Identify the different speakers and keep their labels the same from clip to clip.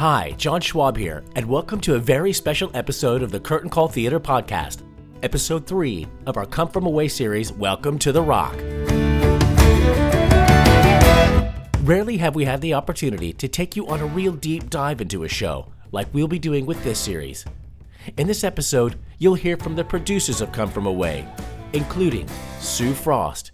Speaker 1: Hi, John Schwab here, and welcome to a very special episode of the Curtain Call Theater podcast, episode 3 of our Come From Away series, Welcome to the Rock. Rarely have we had the opportunity to take you on a real deep dive into a show, like we'll be doing with this series. In this episode, you'll hear from the producers of Come From Away, including Sue Frost,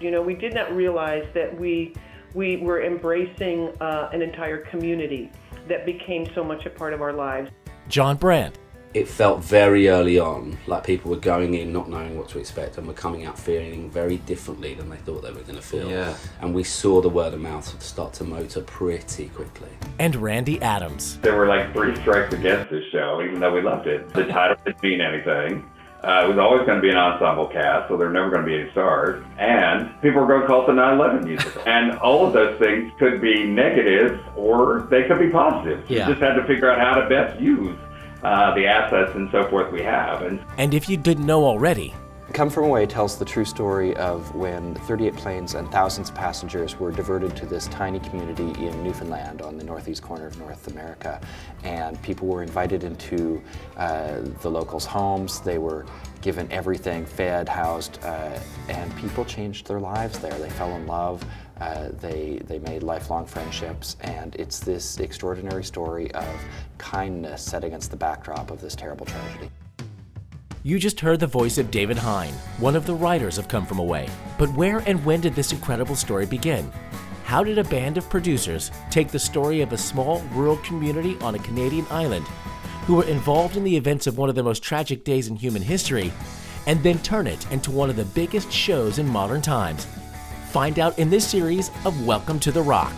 Speaker 2: You know, we did not realize that we we were embracing uh, an entire community that became so much a part of our lives.
Speaker 1: John Brandt,
Speaker 3: it felt very early on like people were going in not knowing what to expect and were coming out feeling very differently than they thought they were going to feel.
Speaker 4: Yeah.
Speaker 3: And we saw the word of mouth start to motor pretty quickly.
Speaker 1: and Randy Adams.
Speaker 5: There were like three strikes against this show, even though we loved it. The title didn't mean anything. Uh, it was always going to be an ensemble cast, so there were never going to be any stars. And people were going to call it the 9 11 musical. and all of those things could be negative or they could be positive.
Speaker 1: Yeah.
Speaker 5: We just had to figure out how to best use uh, the assets and so forth we have. And
Speaker 1: And if you didn't know already,
Speaker 4: Come From Away tells the true story of when 38 planes and thousands of passengers were diverted to this tiny community in Newfoundland on the northeast corner of North America. And people were invited into uh, the locals' homes. They were given everything fed, housed, uh, and people changed their lives there. They fell in love. Uh, they, they made lifelong friendships, and it's this extraordinary story of kindness set against the backdrop of this terrible tragedy.
Speaker 1: You just heard the voice of David Hein, one of the writers of Come From Away. But where and when did this incredible story begin? How did a band of producers take the story of a small rural community on a Canadian island who were involved in the events of one of the most tragic days in human history and then turn it into one of the biggest shows in modern times? Find out in this series of Welcome to the Rock.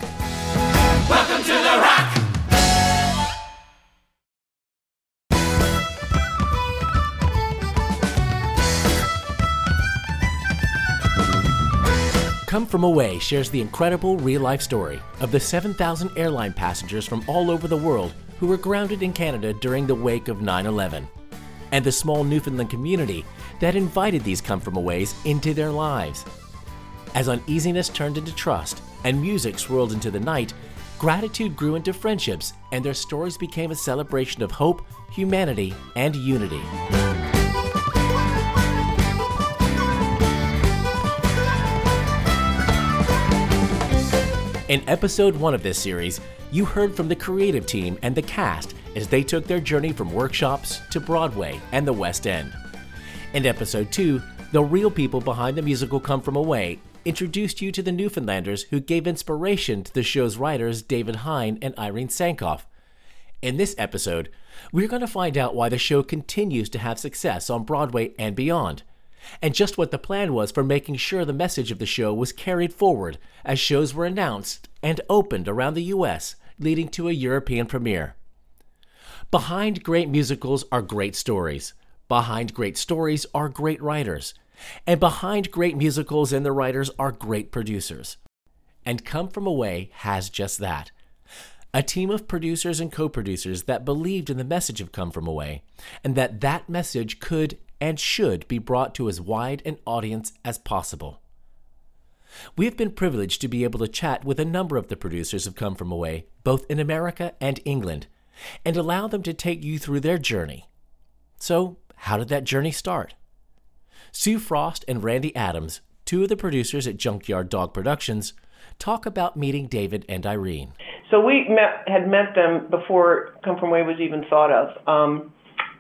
Speaker 1: Away shares the incredible real life story of the 7,000 airline passengers from all over the world who were grounded in Canada during the wake of 9 11, and the small Newfoundland community that invited these Come From Aways into their lives. As uneasiness turned into trust and music swirled into the night, gratitude grew into friendships, and their stories became a celebration of hope, humanity, and unity. In episode one of this series, you heard from the creative team and the cast as they took their journey from workshops to Broadway and the West End. In episode two, the real people behind the musical Come From Away introduced you to the Newfoundlanders who gave inspiration to the show's writers David Hein and Irene Sankoff. In this episode, we're going to find out why the show continues to have success on Broadway and beyond, and just what the plan was for making sure the message of the show was carried forward as shows were announced and opened around the US, leading to a European premiere. Behind great musicals are great stories. Behind great stories are great writers. And behind great musicals and the writers are great producers. And Come From Away has just that. A team of producers and co producers that believed in the message of Come From Away, and that that message could and should be brought to as wide an audience as possible. We have been privileged to be able to chat with a number of the producers of Come From Away, both in America and England, and allow them to take you through their journey. So, how did that journey start? Sue Frost and Randy Adams, two of the producers at Junkyard Dog Productions, talk about meeting David and Irene.
Speaker 2: So we met, had met them before Come From Away was even thought of. Um,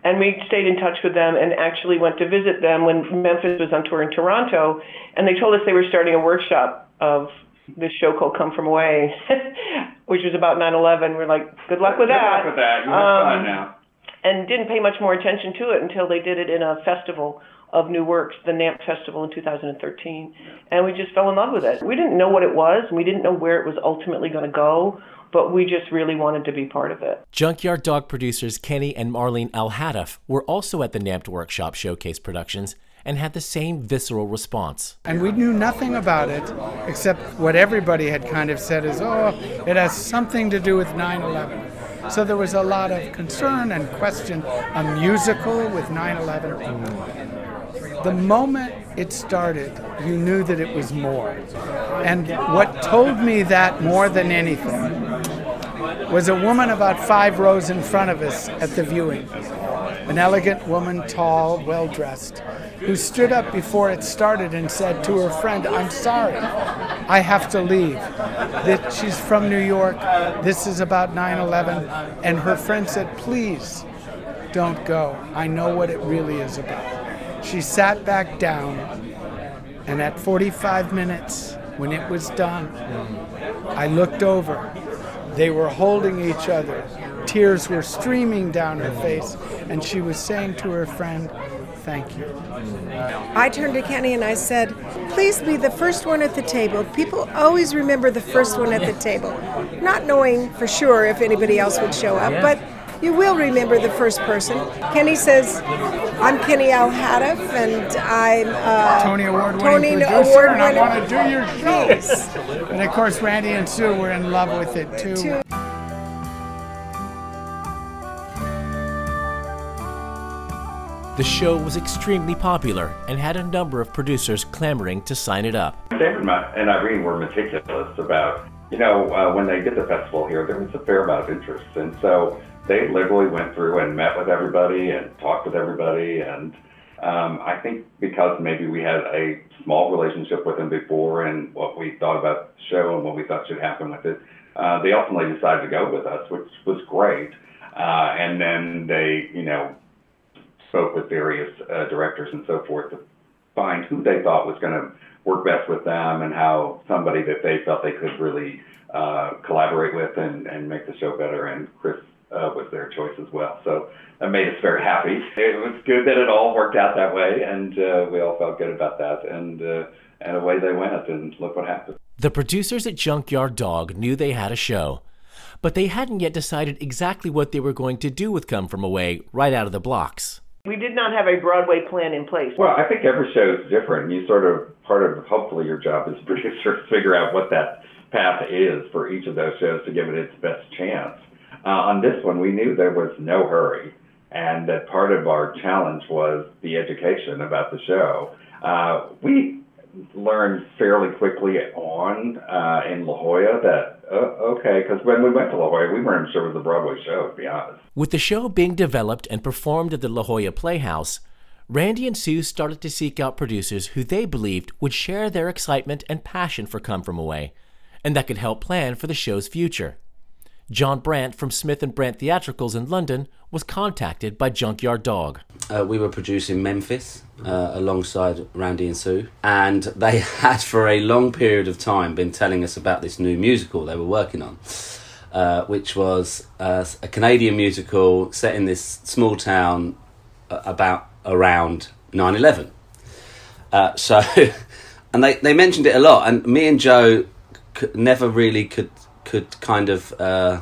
Speaker 2: and we stayed in touch with them and actually went to visit them when Memphis was on tour in Toronto. And they told us they were starting a workshop of this show called Come From Away, which was about 9 11. We're like, good luck with
Speaker 5: good
Speaker 2: that.
Speaker 5: luck with that. You have
Speaker 2: Um,
Speaker 5: now.
Speaker 2: and didn't pay much more attention to it until they did it in a festival of new works, the NAMT Festival in 2013, and we just fell in love with it. We didn't know what it was, and we didn't know where it was ultimately going to go, but we just really wanted to be part of it.
Speaker 1: Junkyard Dog producers Kenny and Marlene Alhadeff were also at the NAMPed Workshop Showcase Productions and had the same visceral response.
Speaker 6: And we knew nothing about it except what everybody had kind of said is, oh, it has something to do with 9 11. So there was a lot of concern and question. A musical with 9 11. The moment it started, you knew that it was more. And what told me that more than anything was a woman about five rows in front of us at the viewing. An elegant woman, tall, well dressed, who stood up before it started and said to her friend, I'm sorry, I have to leave. That she's from New York, this is about 9 11, and her friend said, Please don't go. I know what it really is about. She sat back down, and at 45 minutes, when it was done, I looked over. They were holding each other. Tears were streaming down her face, and she was saying to her friend, Thank you.
Speaker 7: I turned to Kenny and I said, Please be the first one at the table. People always remember the first one at the table, not knowing for sure if anybody else would show up, but you will remember the first person. Kenny says, I'm Kenny Alhadeff, and I'm uh,
Speaker 6: Tony Award
Speaker 7: Tony
Speaker 6: winning producer,
Speaker 7: Award
Speaker 6: and I
Speaker 7: winner.
Speaker 6: want to do your show.
Speaker 7: Yes.
Speaker 6: And of course, Randy and Sue were in love with it too.
Speaker 7: Too.
Speaker 1: The show was extremely popular and had a number of producers clamoring to sign it up.
Speaker 5: David and and Irene were meticulous about, you know, uh, when they did the festival here, there was a fair amount of interest. And so they literally went through and met with everybody and talked with everybody. And um, I think because maybe we had a small relationship with them before and what we thought about the show and what we thought should happen with it, uh, they ultimately decided to go with us, which was great. Uh, and then they, you know, spoke with various uh, directors and so forth to find who they thought was going to work best with them and how somebody that they felt they could really uh, collaborate with and, and make the show better. And Chris uh, was their choice as well. So that made us very happy. It was good that it all worked out that way, and uh, we all felt good about that. And uh, and away they went, and look what happened.
Speaker 1: The producers at Junkyard Dog knew they had a show, but they hadn't yet decided exactly what they were going to do with Come From Away right out of the blocks.
Speaker 2: We did not have a Broadway plan in place.
Speaker 5: Well, I think every show is different. You sort of part of hopefully your job as a producer is figure out what that path is for each of those shows to give it its best chance. Uh, on this one, we knew there was no hurry, and that part of our challenge was the education about the show. Uh, we learned fairly quickly on uh, in La Jolla that uh, okay, because when we went to La Jolla, we weren't sure it was a Broadway show, to be honest.
Speaker 1: With the show being developed and performed at the La Jolla Playhouse, Randy and Sue started to seek out producers who they believed would share their excitement and passion for Come From Away, and that could help plan for the show's future. John Brandt from Smith and Brandt Theatricals in London was contacted by Junkyard Dog.
Speaker 3: Uh, we were producing Memphis uh, alongside Randy and Sue, and they had for a long period of time been telling us about this new musical they were working on, uh, which was uh, a Canadian musical set in this small town uh, about around 9 11. Uh, so, and they, they mentioned it a lot, and me and Joe never really could could kind of uh,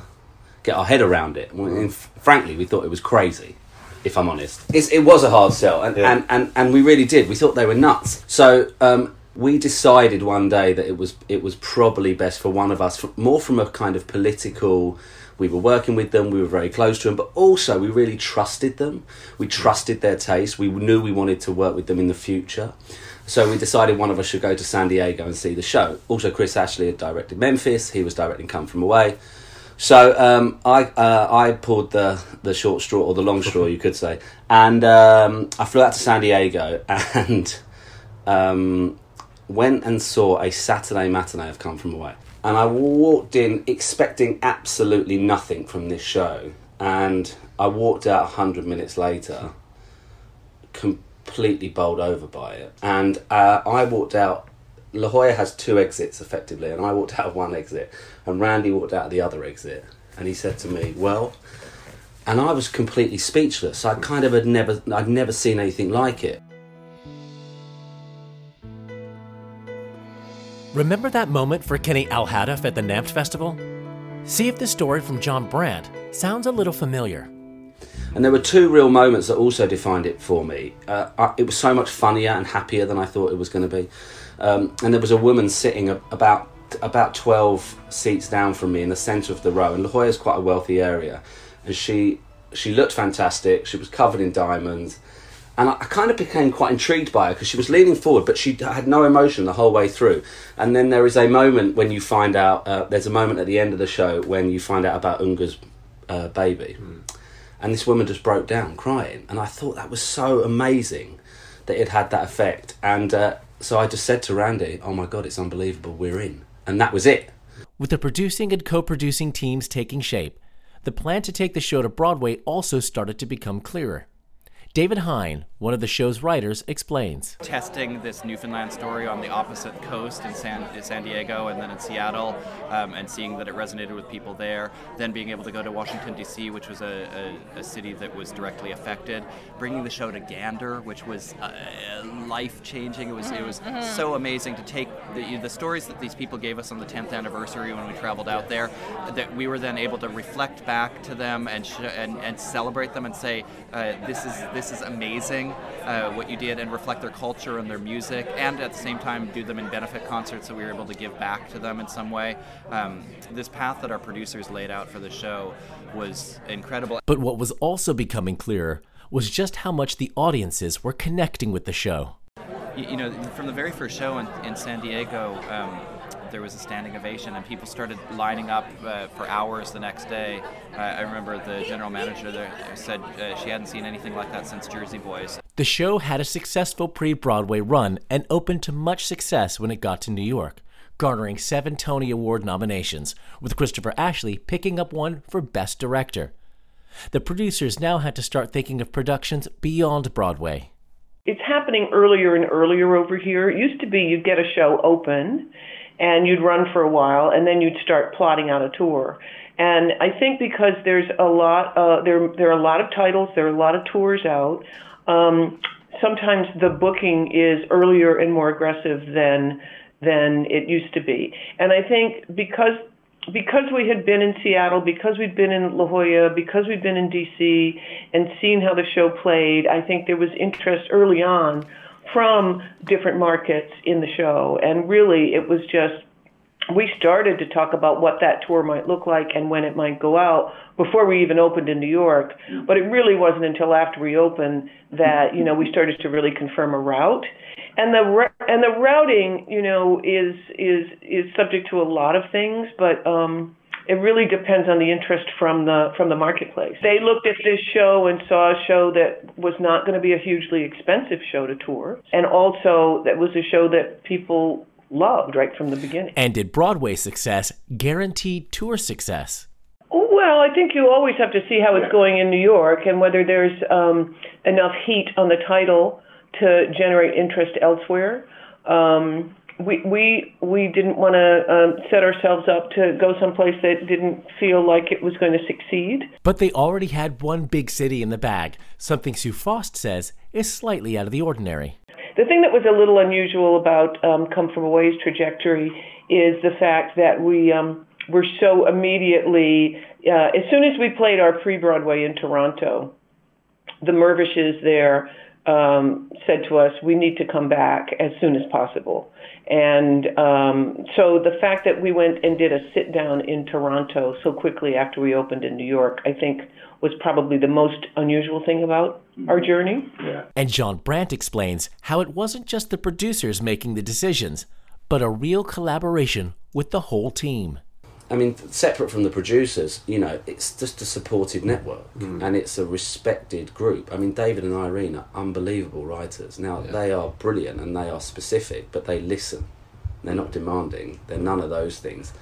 Speaker 3: get our head around it. Well, in- frankly, we thought it was crazy. If I'm honest, it's, it was a hard sell, and, and, and, and we really did. We thought they were nuts. So um, we decided one day that it was it was probably best for one of us, more from a kind of political. We were working with them. We were very close to them, but also we really trusted them. We trusted their taste. We knew we wanted to work with them in the future. So we decided one of us should go to San Diego and see the show. Also, Chris Ashley had directed Memphis. He was directing Come From Away. So um, I uh, I pulled the the short straw or the long straw, you could say, and um, I flew out to San Diego and um, went and saw a Saturday matinee of Come From Away. And I walked in expecting absolutely nothing from this show, and I walked out hundred minutes later, completely bowled over by it. And uh, I walked out. La Jolla has two exits effectively, and I walked out of one exit, and Randy walked out of the other exit, and he said to me, "Well," and I was completely speechless. I kind of had never, I'd never seen anything like it.
Speaker 1: Remember that moment for Kenny Alhadeff at the NAMT Festival? See if the story from John Brandt sounds a little familiar.
Speaker 3: And there were two real moments that also defined it for me. Uh, I, it was so much funnier and happier than I thought it was going to be. Um, and there was a woman sitting about about twelve seats down from me in the centre of the row. And La Jolla is quite a wealthy area, and she she looked fantastic. She was covered in diamonds, And I, I kind of became quite intrigued by her because she was leaning forward, but she had no emotion the whole way through. And then there is a moment when you find out, uh, there's a moment at the end of the show when you find out about Unga's uh, baby. And this woman just broke down crying. And I thought that was so amazing that it had that effect. And uh, so I just said to Randy, oh my God, it's unbelievable, we're in. And that was it.
Speaker 1: With the producing and co producing teams taking shape, the plan to take the show to Broadway also started to become clearer. David Hein, one of the show's writers, explains.
Speaker 8: testing this Newfoundland story on the opposite coast in San, in San Diego and then in Seattle, um, and seeing that it resonated with people there. Then being able to go to Washington D.C., which was a, a, a city that was directly affected. Bringing the show to Gander, which was uh, life changing. It was it was so amazing to take the, the stories that these people gave us on the 10th anniversary when we traveled out there. That we were then able to reflect back to them and sh- and, and celebrate them and say uh, this is this is amazing uh, what you did and reflect their culture and their music and at the same time do them in benefit concerts so we were able to give back to them in some way. Um, this path that our producers laid out for the show was incredible.
Speaker 1: But what was also becoming clearer was just how much the audiences were connecting with the show.
Speaker 8: you, you know, from the very first show in, in San Diego, um, there was a standing ovation, and people started lining up uh, for hours the next day. Uh, I remember the general manager there said uh, she hadn't seen anything like that since Jersey Boys.
Speaker 1: The show had a successful pre Broadway run and opened to much success when it got to New York, garnering seven Tony Award nominations, with Christopher Ashley picking up one for Best Director. The producers now had to start thinking of productions beyond Broadway.
Speaker 2: it's happening earlier and earlier over here. It used to be you'd get a show open and you'd run for a while and then you'd start plotting out a tour. And I think because there's a lot, uh, there there are a lot of titles, there are a lot of tours out. Um, sometimes the booking is earlier and more aggressive than than it used to be. And I think because because we had been in Seattle, because we'd been in La Jolla, because we'd been in DC and seen how the show played, I think there was interest early on from different markets in the show. And really, it was just, we started to talk about what that tour might look like and when it might go out before we even opened in New York. But it really wasn't until after we opened that, you know, we started to really confirm a route and the and the routing, you know, is is is subject to a lot of things, but um, it really depends on the interest from the from the marketplace. They looked at this show and saw a show that was not going to be a hugely expensive show to tour, and also that was a show that people loved right from the beginning.
Speaker 1: And did Broadway success guarantee tour success?
Speaker 2: Well, I think you always have to see how it's going in New York and whether there's um, enough heat on the title to generate interest elsewhere. Um, we we we didn't want to um, set ourselves up to go someplace that didn't feel like it was going to succeed.
Speaker 1: But they already had one big city in the bag, something Sue Frost says is slightly out of the ordinary.
Speaker 2: The thing that was a little unusual about um, Come From Away's trajectory is the fact that we um, were so immediately, uh, as soon as we played our pre-Broadway in Toronto, the Mirvishes there um, said to us, "We need to come back as soon as possible." And um, so the fact that we went and did a sit down in Toronto so quickly after we opened in New York, I think, was probably the most unusual thing about our journey.
Speaker 5: Yeah.
Speaker 1: And John Brandt explains how it wasn't just the producers making the decisions, but a real collaboration with the whole team.
Speaker 3: I mean, separate from the producers, you know, it's just a supportive network mm. and it's a respected group. I mean, David and Irene are unbelievable writers. Now, they are brilliant and they are specific, but they listen. They're not demanding, they're none of those things.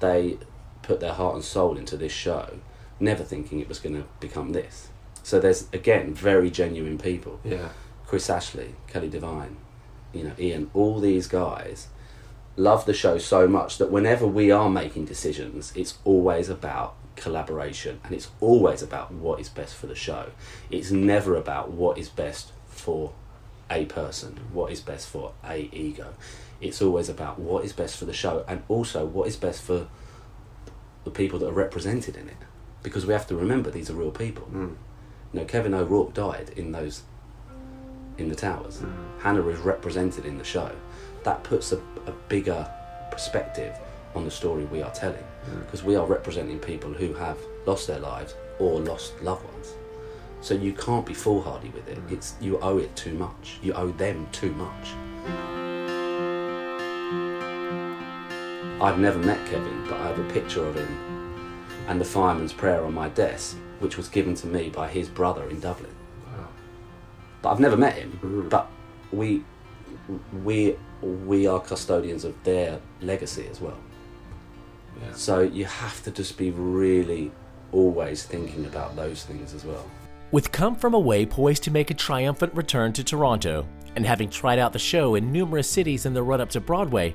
Speaker 3: They put their heart and soul into this show, never thinking it was going to become this. So there's, again, very genuine people.
Speaker 4: Yeah.
Speaker 3: Chris Ashley, Kelly Devine, you know, Ian, all these guys love the show so much that whenever we are making decisions, it's always about collaboration and it's always about what is best for the show. It's never about what is best for a person, what is best for a ego. It's always about what is best for the show and also what is best for the people that are represented in it. Because we have to remember these are real people. Hmm. You know, Kevin O'Rourke died in those in the towers. Hmm. Hannah is represented in the show. That puts a, a bigger perspective on the story we are telling because we are representing people who have lost their lives or lost loved ones. So you can't be foolhardy with it. Mm. It's you owe it too much. You owe them too much. I've never met Kevin, but I have a picture of him and the fireman's prayer on my desk, which was given to me by his brother in Dublin. But I've never met him. Mm. But we we we are custodians of their legacy as well. So you have to just be really always thinking about those things as well.
Speaker 1: With Come From Away poised to make a triumphant return to Toronto, and having tried out the show in numerous cities in the run up to Broadway,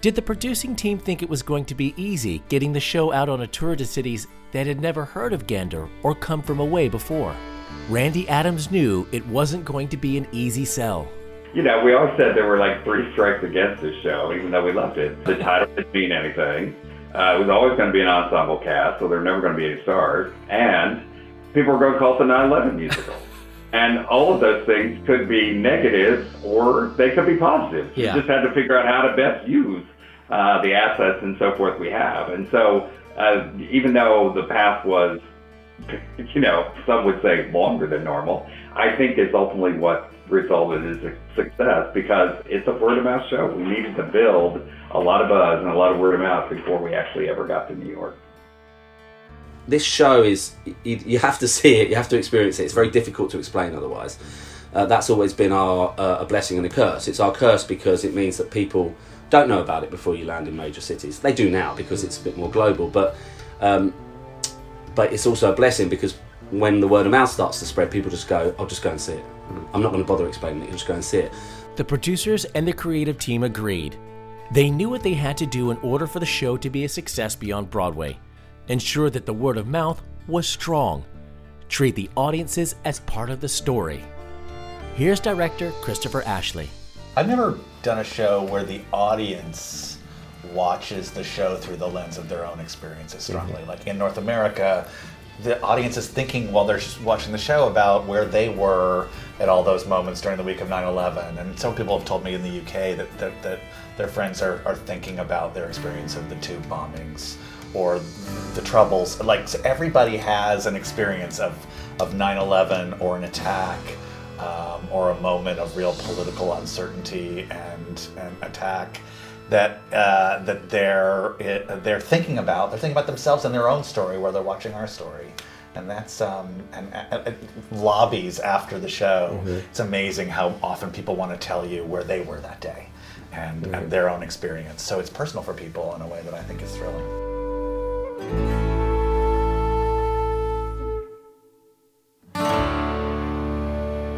Speaker 1: did the producing team think it was going to be easy getting the show out on a tour to cities that had never heard of Gander or Come From Away before? Randy Adams knew it wasn't going to be an easy sell.
Speaker 5: You know, we always said there were like three strikes against this show, even though we loved it. The title didn't mean anything. Uh, it was always going to be an ensemble cast, so there were never going to be any stars. And people were going to call it the 9/11 musical. And all of those things could be negative or they could be positive.
Speaker 1: Yeah.
Speaker 5: We just had to figure out how to best use uh, the assets and so forth we have. And so, uh, even though the path was, you know, some would say longer than normal, I think it's ultimately what resulted is a success because it's a word of mouth show. We needed to build a lot of buzz and a lot of word of mouth before we actually ever got to New York.
Speaker 3: this show is you, you have to see it you have to experience it. It's very difficult to explain otherwise. Uh, that's always been our uh, a blessing and a curse. It's our curse because it means that people don't know about it before you land in major cities. They do now because it's a bit more global but um, but it's also a blessing because when the word of mouth starts to spread people just go i'll just go and see it i'm not going to bother explaining it You just go and see it
Speaker 1: The producers and the creative team agreed. They knew what they had to do in order for the show to be a success beyond Broadway. Ensure that the word of mouth was strong. Treat the audiences as part of the story. Here's director Christopher Ashley.
Speaker 9: I've never done a show where the audience watches the show through the lens of their own experiences strongly. Like in North America, the audience is thinking while they're watching the show about where they were at all those moments during the week of 9-11 and some people have told me in the uk that, that, that their friends are, are thinking about their experience of the tube bombings or the troubles. Like so everybody has an experience of, of 9-11 or an attack um, or a moment of real political uncertainty and, and attack that uh, that they're it, they're thinking about. They're thinking about themselves and their own story while they're watching our story, and that's um, and, and, and lobbies after the show. Mm-hmm. It's amazing how often people want to tell you where they were that day, and, and mm-hmm. their own experience. So it's personal for people in a way that I think is thrilling.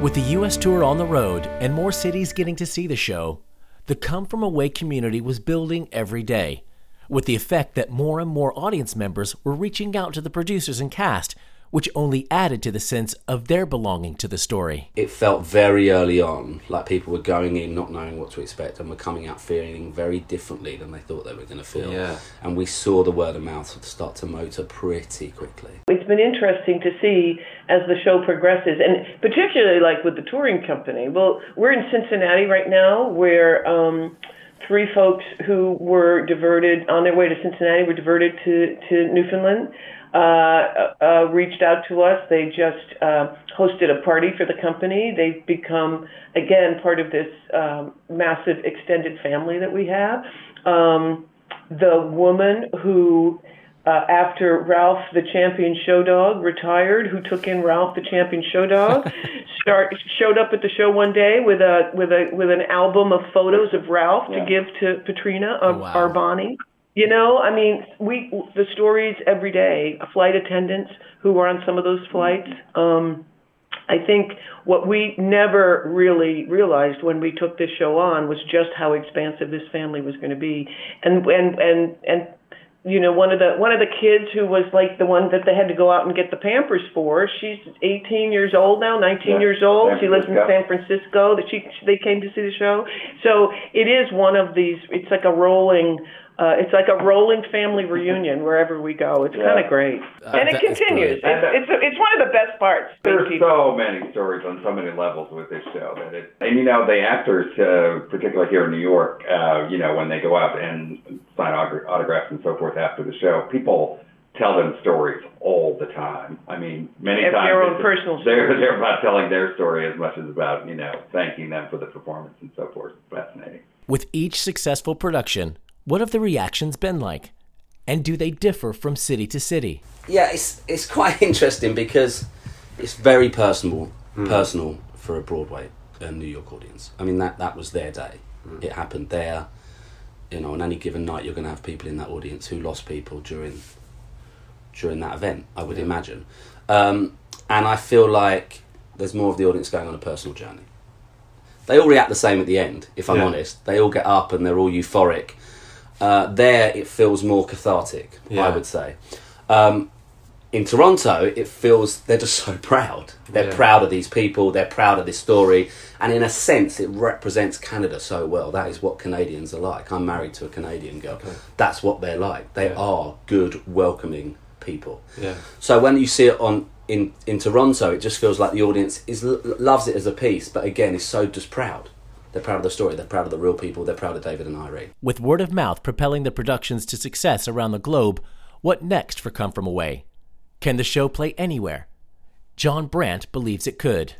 Speaker 1: With the US tour on the road and more cities getting to see the show, the Come From Away community was building every day, with the effect that more and more audience members were reaching out to the producers and cast, which only added to the sense of their belonging to the story.
Speaker 3: it felt very early on like people were going in not knowing what to expect and were coming out feeling very differently than they thought they were going to feel.
Speaker 10: Yeah.
Speaker 3: And we saw the word of mouth start to motor pretty quickly.
Speaker 2: It's been interesting to see as the show progresses, and particularly like with the touring company. Well, we're in Cincinnati right now, where um, three folks who were diverted on their way to Cincinnati were diverted to to Newfoundland. Uh, uh, reached out to us. They just uh, hosted a party for the company. They've become again part of this um, massive extended family that we have. Um, the woman who uh, after Ralph the Champion Show Dog retired, who took in Ralph the Champion Show Dog, start showed up at the show one day with a with a with an album of photos of Ralph to give to Patrina of
Speaker 1: Wow.
Speaker 2: Arbani. You know, I mean, we the stories every day. Flight attendants who were on some of those flights. Um, I think what we never really realized when we took this show on was just how expansive this family was going to be, and and and and you know one of the one of the kids who was like the one that they had to go out and get the Pampers for. She's 18 years old now, 19
Speaker 5: Yeah.
Speaker 2: years old. She lives in. San Francisco. That she they came to see the show, so it is one of these. It's like a rolling. Uh, it's like a rolling family reunion wherever we go. It's kind of great, and it continues.
Speaker 1: great.
Speaker 2: It's, it's it's one of the best parts.
Speaker 5: There's
Speaker 2: people.
Speaker 5: so many stories on so many levels with this show that it, and you know, the actors, uh, particularly here in New York, uh, you know, when they go out and sign autographs and so forth after the show, people tell them stories all the time. I mean, many
Speaker 2: Have
Speaker 5: times
Speaker 2: their own personal
Speaker 5: they're
Speaker 2: stories.
Speaker 5: they're about telling their story as much as about you know thanking them for the performance and so forth. Fascinating.
Speaker 1: With each successful production, what have the reactions been like? And do they differ from city to city?
Speaker 3: Yeah, it's it's quite interesting because it's very personal, personal for a Broadway and New York audience. I mean that that was their day. It happened there. You know, on any given night, you're going to have people in that audience who lost people during during that event. I would imagine, um, and I feel like there's more of the audience going on a personal journey. They all react the same at the end. If I'm
Speaker 10: Yeah.
Speaker 3: honest, they all get up and they're all euphoric. Uh, there, it feels more cathartic. I would say. Um, in Toronto, it feels they're just so proud. They're
Speaker 10: Yeah.
Speaker 3: proud of these people. They're proud of this story, and in a sense, it represents Canada so well. That is what Canadians are like. I'm married to a Canadian girl. That's what they're like. They
Speaker 10: Yeah.
Speaker 3: are good, welcoming people.
Speaker 10: Yeah.
Speaker 3: So when you see it on in in Toronto, it just feels like the audience is loves it as a piece, but again, is so just proud. They're proud of the story. They're proud of the real people. They're proud of David and Irene.
Speaker 1: With word of mouth propelling the productions to success around the globe, what next for Come From Away? Can the show play anywhere? John Brandt believes it could.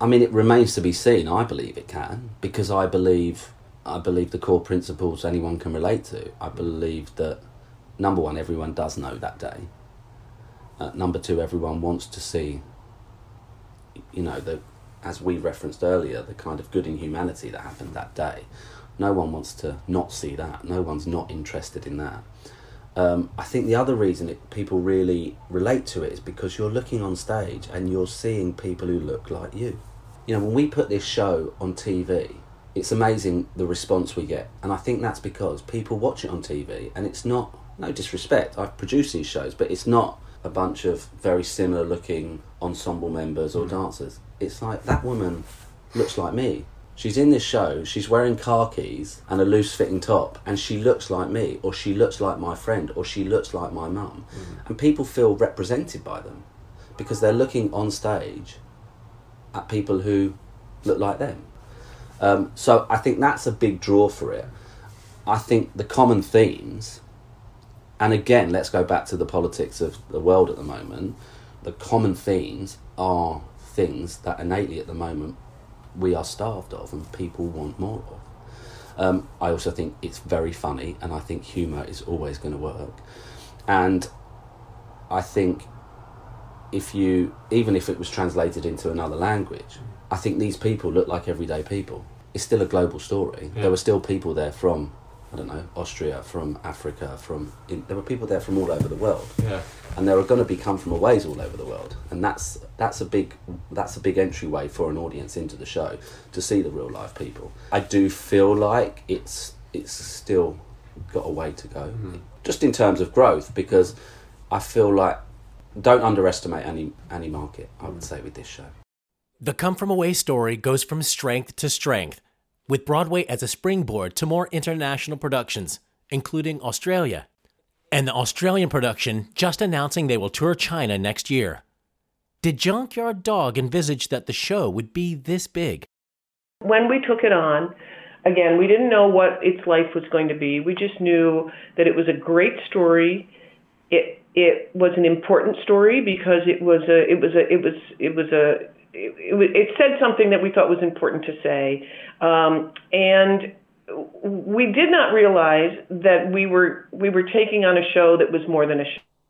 Speaker 3: I mean, it remains to be seen. I believe it can because I believe I believe the core principles anyone can relate to. I believe that number one, everyone does know that day. Uh, number two, everyone wants to see. You know, the as we referenced earlier, the kind of good in humanity that happened that day. No one wants to not see that. No one's not interested in that. Um, I think the other reason it, people really relate to it is because you're looking on stage and you're seeing people who look like you. You know, when we put this show on TV, it's amazing the response we get. And I think that's because people watch it on TV and it's not, no disrespect, I've produced these shows, but it's not a bunch of very similar looking ensemble members or dancers. It's like that woman looks like me. She's in this show, she's wearing khakis and a loose fitting top, and she looks like me, or she looks like my friend, or she looks like my mum. And people feel represented by them because they're looking on stage at people who look like them. Um, so I think that's a big draw for it. I think the common themes, and again, let's go back to the politics of the world at the moment. The common themes are things that innately at the moment we are starved of and people want more of. Um, I also think it's very funny, and I think humour is always going to work. And I think if you, even if it was translated into another language, I think these people look like everyday people. It's still a global story.
Speaker 10: Yeah.
Speaker 3: There were still people there from, I don't know, Austria, from Africa, from in, there were people there from all over the world
Speaker 10: Yeah.
Speaker 3: and there are going to be come from aways all over the world, and that's that's a big that's a big entryway for an audience into the show to see the real life people. I do feel like it's it's still got a way to go, mm-hmm. just in terms of growth, because I feel like don't underestimate any any market. I would mm. say with this show.
Speaker 1: The Come From Away story goes from strength to strength, with Broadway as a springboard to more international productions, including Australia. And the Australian production just announcing they will tour China next year. Did Junkyard Dog envisage that the show would be this big?
Speaker 2: when we took it on, again, we didn't know what its life was going to be. We just knew that it was a great story. It it was an important story because it was a it was a it was it was a it, it, said something that we thought was important to say, um, and we did not realize that we were we were taking on a show that was more than a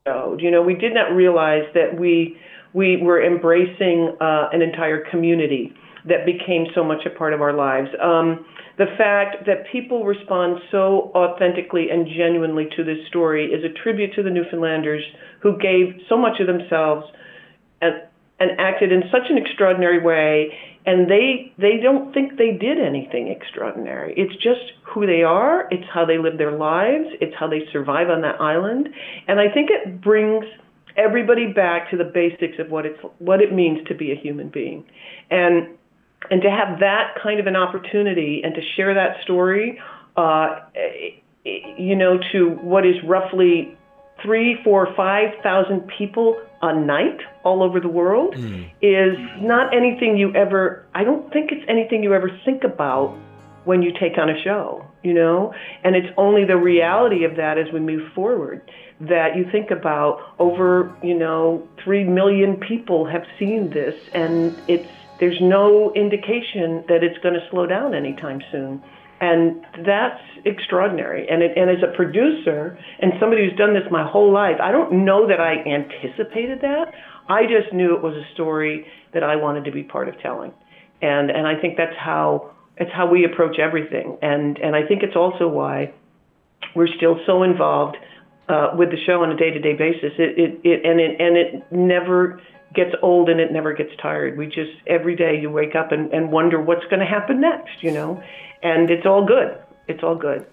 Speaker 2: show. You know, we did not realize that we we were embracing uh, an entire community that became so much a part of our lives. Um, the fact that people respond so authentically and genuinely to this story is a tribute to the Newfoundlanders who gave so much of themselves and and acted in such an extraordinary way and they they don't think they did anything extraordinary. It's just who they are it's how they live their lives it's how they survive on that island and i think it brings everybody back to the basics of what it's what it means to be a human being. And and to have that kind of an opportunity and to share that story uh, you know to what is roughly three, four, five thousand people a night all over the world hmm. is not anything you ever. I don't think it's anything you ever think about when you take on a show, you know. And it's only the reality of that as we move forward that you think about over, you know, 3 million people have seen this and it's there's no indication that it's going to slow down anytime soon. And that's extraordinary. And, it, and as a producer and somebody who's done this my whole life, I don't know that I anticipated that. I just knew it was a story that I wanted to be part of telling. And, and I think that's how, it's how we approach everything. And, and I think it's also why we're still so involved uh, with the show on a day-to-day basis. It, it, it, and it, and it never gets old and it never gets tired. We just every day you wake up and, and wonder what's going to happen next, you know, and it's all good. It's all good.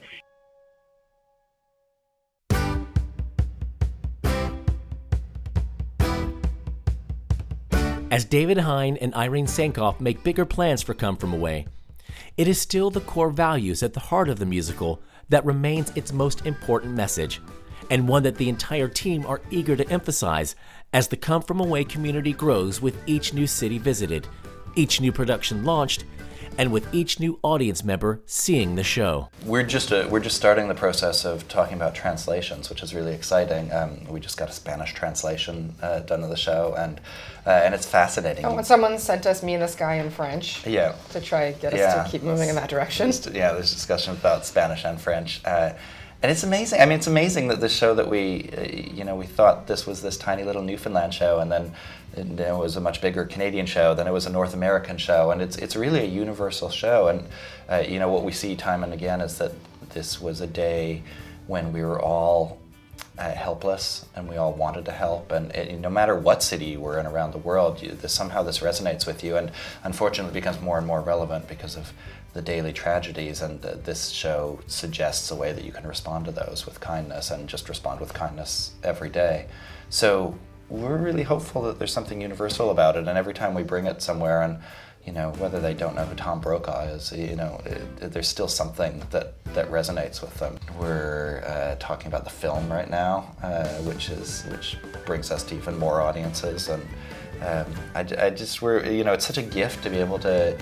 Speaker 1: As David Hein and Irene Sankoff make bigger plans for Come From Away, it is still the core values at the heart of the musical that remains its most important message, and one that the entire team are eager to emphasize as the Come From Away community grows with each new city visited, each new production launched, and with each new audience member seeing the show.
Speaker 4: We're just uh, we're just starting the process of talking about translations, which is really exciting. Um, we just got a Spanish translation uh, done of the show, and uh, and it's fascinating.
Speaker 10: Oh, and someone sent us Me and the Sky in French.
Speaker 4: Yeah.
Speaker 10: To try to get us
Speaker 4: Yeah.
Speaker 10: to keep moving in that direction.
Speaker 4: Yeah, there's discussion about Spanish and French. Uh, and it's amazing. I mean, it's amazing that this show that we, uh, you know, we thought this was this tiny little Newfoundland show, and then then it was a much bigger Canadian show. Then it was a North American show, and it's it's really a universal show. And uh, you know what we see time and again is that this was a day when we were all uh, helpless and we all wanted to help and, it, no matter what city you were in around the world you, somehow this resonates with you and unfortunately becomes more and more relevant because of the daily tragedies and uh, this show suggests a way that you can respond to those with kindness and just respond with kindness every day. So we're really hopeful that there's something universal about it and every time we bring it somewhere and you know whether they don't know who Tom Brokaw is you know it, there's still something that that resonates with them. We're uh, talking about the film right now uh, which is which brings us to even more audiences and um, I, I just we're you know it's such a gift to be able to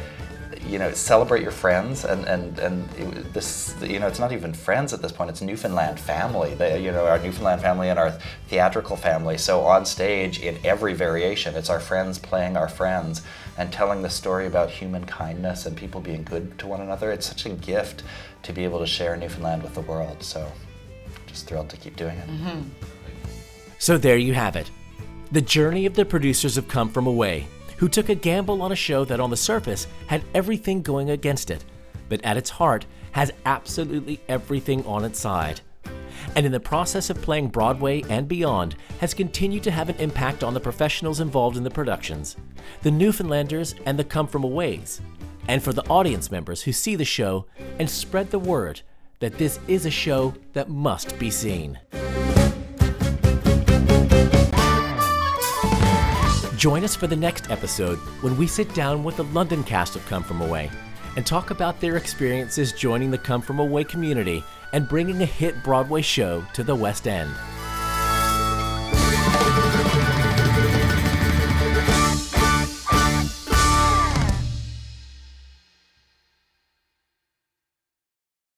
Speaker 4: you know celebrate your friends and and and this you know it's not even friends at this point it's Newfoundland family. They, you know our Newfoundland family and our theatrical family. So on stage in every variation it's our friends playing our friends and telling the story about human kindness and people being good to one another. It's such a gift to be able to share Newfoundland with the world. So just thrilled to keep doing it. Mm-hmm.
Speaker 1: So there you have it. The journey of the producers of Come From Away, who took a gamble on a show that on the surface had everything going against it, but at its heart has absolutely everything on its side. And in the process of playing Broadway and beyond, has continued to have an impact on the professionals involved in the productions, the Newfoundlanders and the Come From Aways, and for the audience members who see the show and spread the word that this is a show that must be seen. Join us for the next episode when we sit down with the London cast of Come From Away and talk about their experiences joining the Come From Away community and bringing a hit Broadway show to the West End.